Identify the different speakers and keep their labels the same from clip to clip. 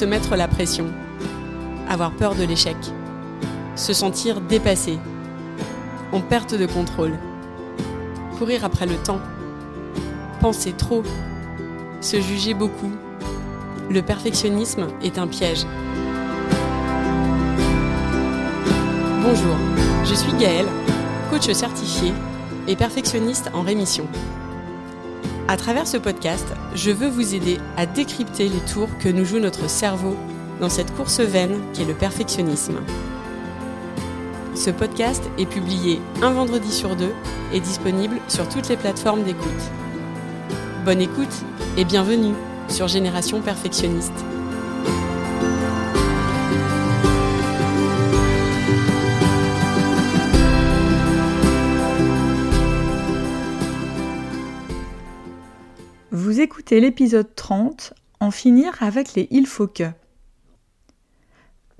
Speaker 1: se mettre la pression, avoir peur de l'échec, se sentir dépassé, en perte de contrôle, courir après le temps, penser trop, se juger beaucoup. Le perfectionnisme est un piège. Bonjour, je suis Gaëlle, coach certifié et perfectionniste en rémission. À travers ce podcast, je veux vous aider à décrypter les tours que nous joue notre cerveau dans cette course vaine qu'est le perfectionnisme. Ce podcast est publié un vendredi sur deux et disponible sur toutes les plateformes d'écoute. Bonne écoute et bienvenue sur Génération Perfectionniste.
Speaker 2: Écoutez l'épisode 30, En finir avec les il faut que.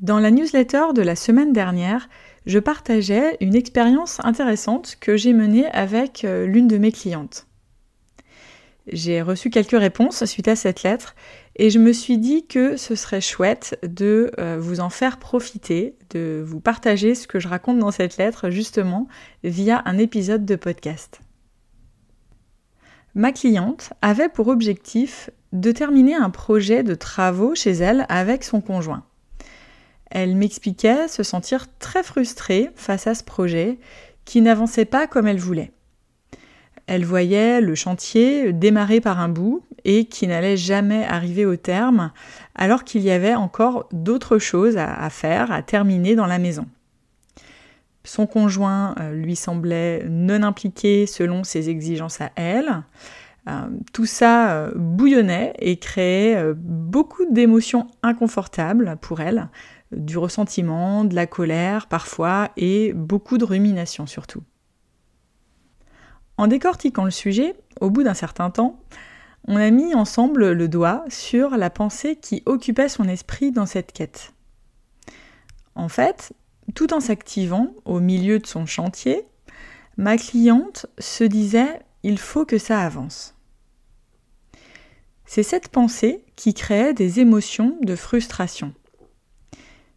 Speaker 2: Dans la newsletter de la semaine dernière, je partageais une expérience intéressante que j'ai menée avec euh, l'une de mes clientes. J'ai reçu quelques réponses suite à cette lettre et je me suis dit que ce serait chouette de euh, vous en faire profiter, de vous partager ce que je raconte dans cette lettre justement via un épisode de podcast. Ma cliente avait pour objectif de terminer un projet de travaux chez elle avec son conjoint. Elle m'expliquait se sentir très frustrée face à ce projet qui n'avançait pas comme elle voulait. Elle voyait le chantier démarrer par un bout et qui n'allait jamais arriver au terme alors qu'il y avait encore d'autres choses à, faire, à terminer dans la maison. Son conjoint euh, lui semblait non impliqué selon ses exigences à elle. Euh, tout ça euh, bouillonnait et créait beaucoup d'émotions inconfortables pour elle, du ressentiment, de la colère parfois et beaucoup de rumination surtout. En décortiquant le sujet, au bout d'un certain temps, on a mis ensemble le doigt sur la pensée qui occupait son esprit dans cette quête. En fait, tout en s'activant au milieu de son chantier, ma cliente se disait il faut que ça avance. C'est cette pensée qui créait des émotions de frustration.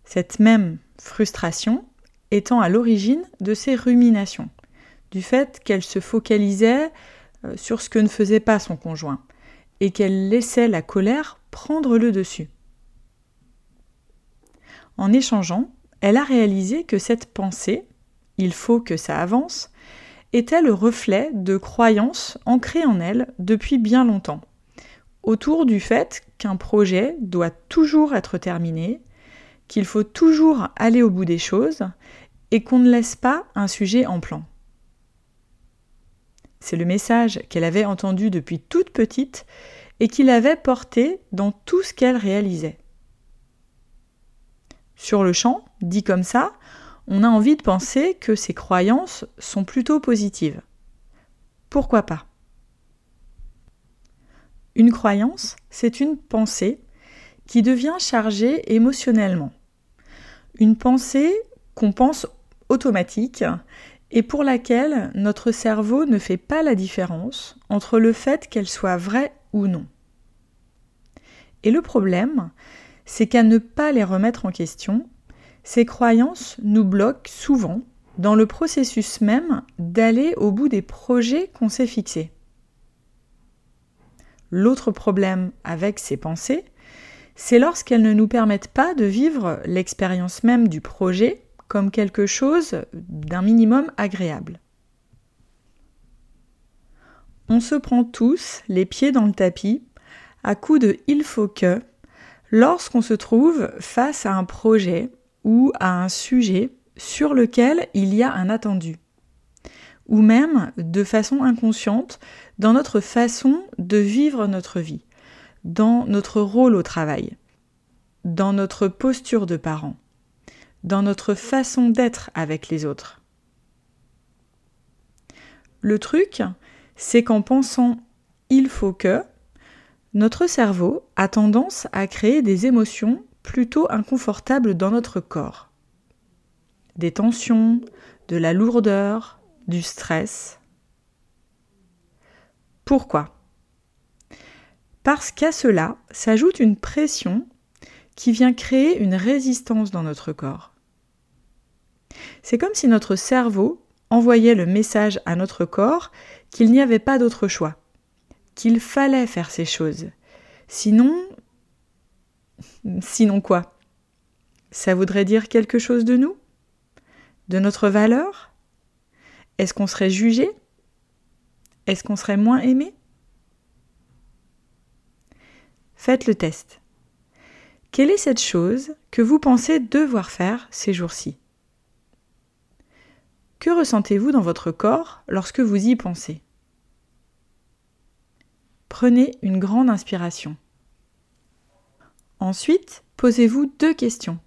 Speaker 2: Cette même frustration étant à l'origine de ces ruminations, du fait qu'elle se focalisait euh, sur ce que ne faisait pas son conjoint, et qu'elle laissait la colère prendre le dessus. En échangeant, elle a réalisé que cette pensée, il faut que ça avance, était le reflet de croyances ancrées en elle depuis bien longtemps, autour du fait qu'un projet doit toujours être terminé, qu'il faut toujours aller au bout des choses et qu'on ne laisse pas un sujet en plan. C'est le message qu'elle avait entendu depuis toute petite et qu'il avait porté dans tout ce qu'elle réalisait. Sur le champ, dit comme ça, on a envie de penser que ces croyances sont plutôt positives. Pourquoi pas? Une croyance, c'est une pensée qui devient chargée émotionnellement une pensée qu'on pense automatique et pour laquelle notre cerveau ne fait pas la différence entre le fait qu'elle soit vraie ou non. Et le problème, c'est qu'à ne pas les remettre en question, ces croyances nous bloquent souvent dans le processus même d'aller au bout des projets qu'on s'est fixés. L'autre problème avec ces pensées, c'est lorsqu'elles ne nous permettent pas de vivre l'expérience même du projet comme quelque chose d'un minimum agréable. On se prend tous les pieds dans le tapis à coup de il faut que lorsqu'on se trouve face à un projet ou à un sujet sur lequel il y a un attendu, ou même de façon inconsciente dans notre façon de vivre notre vie dans notre rôle au travail, dans notre posture de parent, dans notre façon d'être avec les autres. Le truc, c'est qu'en pensant il faut que, notre cerveau a tendance à créer des émotions plutôt inconfortables dans notre corps. Des tensions, de la lourdeur, du stress. Pourquoi? Parce qu'à cela s'ajoute une pression qui vient créer une résistance dans notre corps. C'est comme si notre cerveau envoyait le message à notre corps qu'il n'y avait pas d'autre choix, qu'il fallait faire ces choses. Sinon... Sinon quoi? Ça voudrait dire quelque chose de nous? De notre valeur? Est-ce qu'on serait jugé? Est-ce qu'on serait moins aimé? Faites le test. Quelle est cette chose que vous pensez devoir faire ces jours-ci? Que ressentez-vous dans votre corps lorsque vous y pensez? Prenez une grande inspiration. Ensuite, posez-vous deux questions.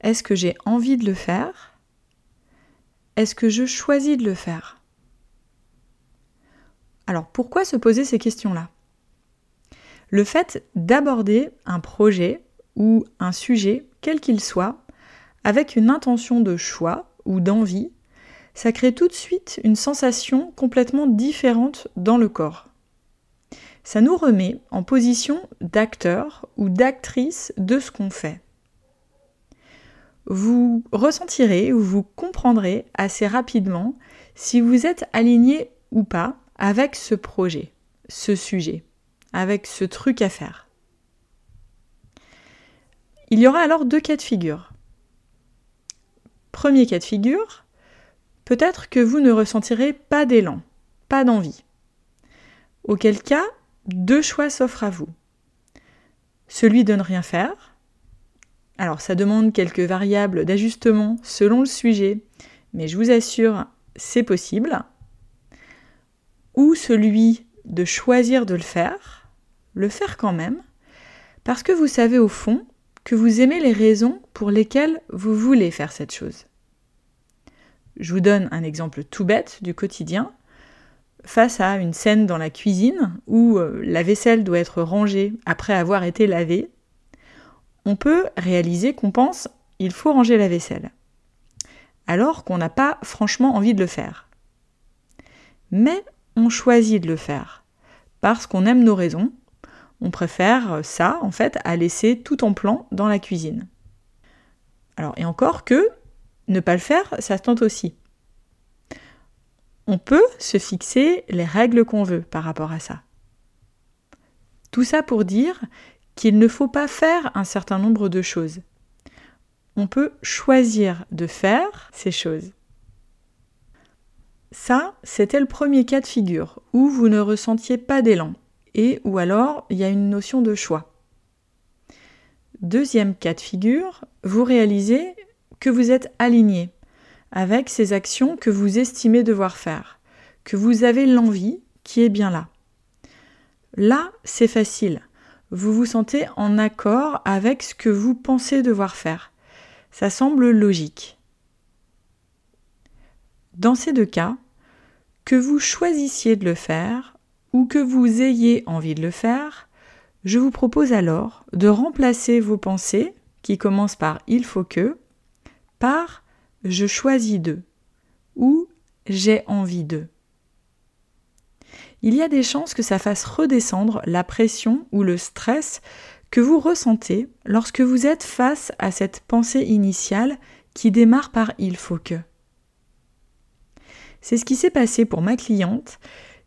Speaker 2: Est-ce que j'ai envie de le faire? Est-ce que je choisis de le faire? Alors pourquoi se poser ces questions-là? Le fait d'aborder un projet ou un sujet, quel qu'il soit, avec une intention de choix ou d'envie, ça crée tout de suite une sensation complètement différente dans le corps. Ça nous remet en position d'acteur ou d'actrice de ce qu'on fait. Vous ressentirez ou vous comprendrez assez rapidement si vous êtes aligné ou pas avec ce projet, ce sujet avec ce truc à faire. Il y aura alors deux cas de figure. Premier cas de figure, peut-être que vous ne ressentirez pas d'élan, pas d'envie. Auquel cas, deux choix s'offrent à vous. Celui de ne rien faire. Alors ça demande quelques variables d'ajustement selon le sujet, mais je vous assure, c'est possible. Ou celui de choisir de le faire le faire quand même, parce que vous savez au fond que vous aimez les raisons pour lesquelles vous voulez faire cette chose. Je vous donne un exemple tout bête du quotidien. Face à une scène dans la cuisine où euh, la vaisselle doit être rangée après avoir été lavée, on peut réaliser qu'on pense il faut ranger la vaisselle, alors qu'on n'a pas franchement envie de le faire. Mais on choisit de le faire, parce qu'on aime nos raisons on préfère ça, en fait, à laisser tout en plan dans la cuisine. Alors, et encore que ne pas le faire, ça se tente aussi. On peut se fixer les règles qu'on veut par rapport à ça. Tout ça pour dire qu'il ne faut pas faire un certain nombre de choses. On peut choisir de faire ces choses. Ça, c'était le premier cas de figure, où vous ne ressentiez pas d'élan, et ou alors il y a une notion de choix. Deuxième cas de figure, vous réalisez que vous êtes aligné avec ces actions que vous estimez devoir faire, que vous avez l'envie qui est bien là. Là, c'est facile. Vous vous sentez en accord avec ce que vous pensez devoir faire. Ça semble logique. Dans ces deux cas, que vous choisissiez de le faire ou que vous ayez envie de le faire, je vous propose alors de remplacer vos pensées, qui commencent par il faut que, par je choisis de ou j'ai envie de. Il y a des chances que ça fasse redescendre la pression ou le stress que vous ressentez lorsque vous êtes face à cette pensée initiale qui démarre par il faut que. C'est ce qui s'est passé pour ma cliente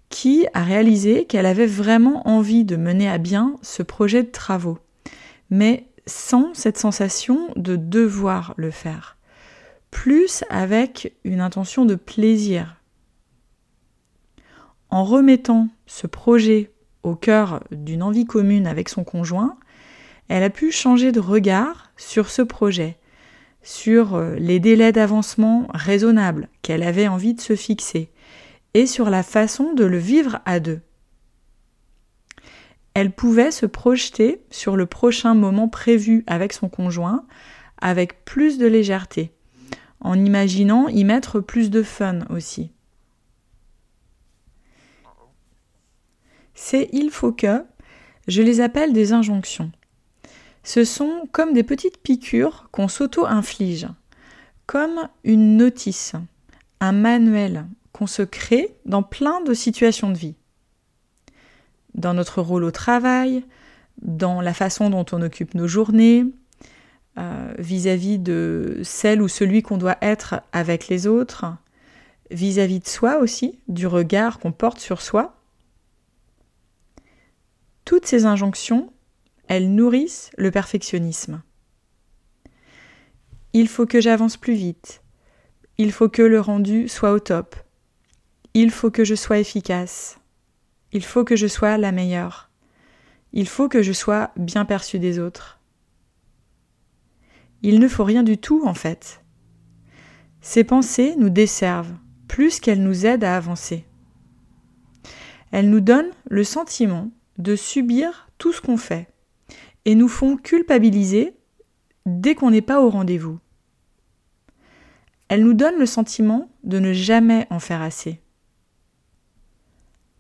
Speaker 2: qui a réalisé qu'elle avait vraiment envie de mener à bien ce projet de travaux, mais sans cette sensation de devoir le faire, plus avec une intention de plaisir. En remettant ce projet au cœur d'une envie commune avec son conjoint, elle a pu changer de regard sur ce projet, sur euh, les délais d'avancement raisonnables qu'elle avait envie de se fixer, et sur la façon de le vivre à deux. Elle pouvait se projeter sur le prochain moment prévu avec son conjoint avec plus de légèreté, en imaginant y mettre plus de fun aussi. Ces il faut que, je les appelle des injonctions. Ce sont comme des petites piqûres qu'on s'auto-inflige, comme une notice, un manuel, qu'on se crée dans plein de situations de vie. dans notre rôle au travail, dans la façon dont on occupe nos journées, euh, vis-à-vis de celle ou celui qu'on doit être avec les autres, vis-à-vis de soi aussi, du regard qu'on porte sur soi. Toutes ces injonctions, elles nourrissent le perfectionnisme. Il faut que j'avance plus vite. Il faut que le rendu soit au top. Il faut que je sois efficace. Il faut que je sois la meilleure. Il faut que je sois bien perçue des autres. Il ne faut rien du tout en fait. Ces pensées nous desservent plus qu'elles nous aident à avancer. Elles nous donnent le sentiment de subir tout ce qu'on fait et nous font culpabiliser dès qu'on n'est pas au rendez-vous. Elles nous donnent le sentiment de ne jamais en faire assez.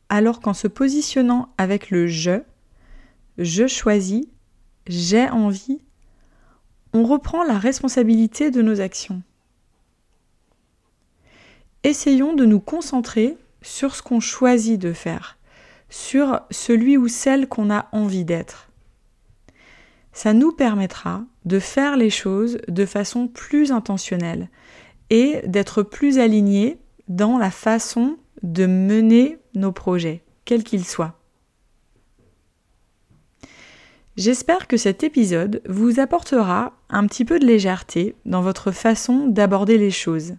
Speaker 2: Alors qu'en se positionnant avec le je, je choisis, j'ai envie, on reprend la responsabilité de nos actions. Essayons de nous concentrer sur ce qu'on choisit de faire, sur celui ou celle qu'on a envie d'être. Ça nous permettra de faire les choses de façon plus intentionnelle et d'être plus alignés dans la façon de mener nos projets, quels qu'ils soient. J'espère que cet épisode vous apportera un petit peu de légèreté dans votre façon d'aborder les choses.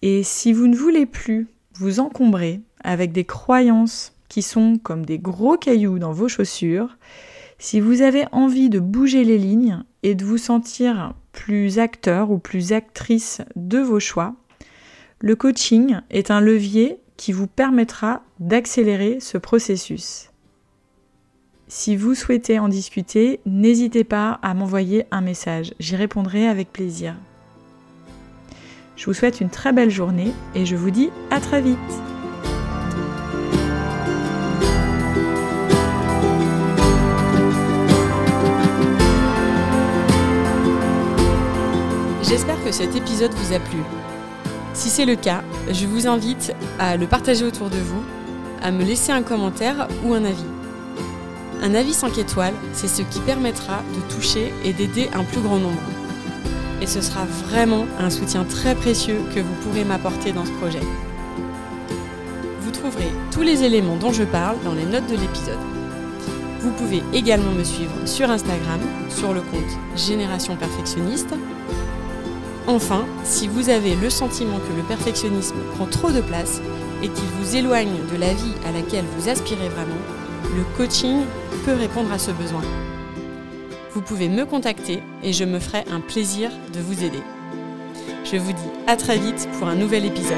Speaker 2: Et si vous ne voulez plus vous encombrer avec des croyances qui sont comme des gros cailloux dans vos chaussures, si vous avez envie de bouger les lignes et de vous sentir plus acteur ou plus actrice de vos choix, le coaching est un levier qui vous permettra d'accélérer ce processus. Si vous souhaitez en discuter, n'hésitez pas à m'envoyer un message, j'y répondrai avec plaisir. Je vous souhaite une très belle journée et je vous dis à très vite.
Speaker 1: J'espère que cet épisode vous a plu. Si c'est le cas, je vous invite à le partager autour de vous, à me laisser un commentaire ou un avis. Un avis 5 étoiles, c'est ce qui permettra de toucher et d'aider un plus grand nombre. Et ce sera vraiment un soutien très précieux que vous pourrez m'apporter dans ce projet. Vous trouverez tous les éléments dont je parle dans les notes de l'épisode. Vous pouvez également me suivre sur Instagram, sur le compte Génération Perfectionniste. Enfin, si vous avez le sentiment que le perfectionnisme prend trop de place et qu'il vous éloigne de la vie à laquelle vous aspirez vraiment, le coaching peut répondre à ce besoin. Vous pouvez me contacter et je me ferai un plaisir de vous aider. Je vous dis à très vite pour un nouvel épisode.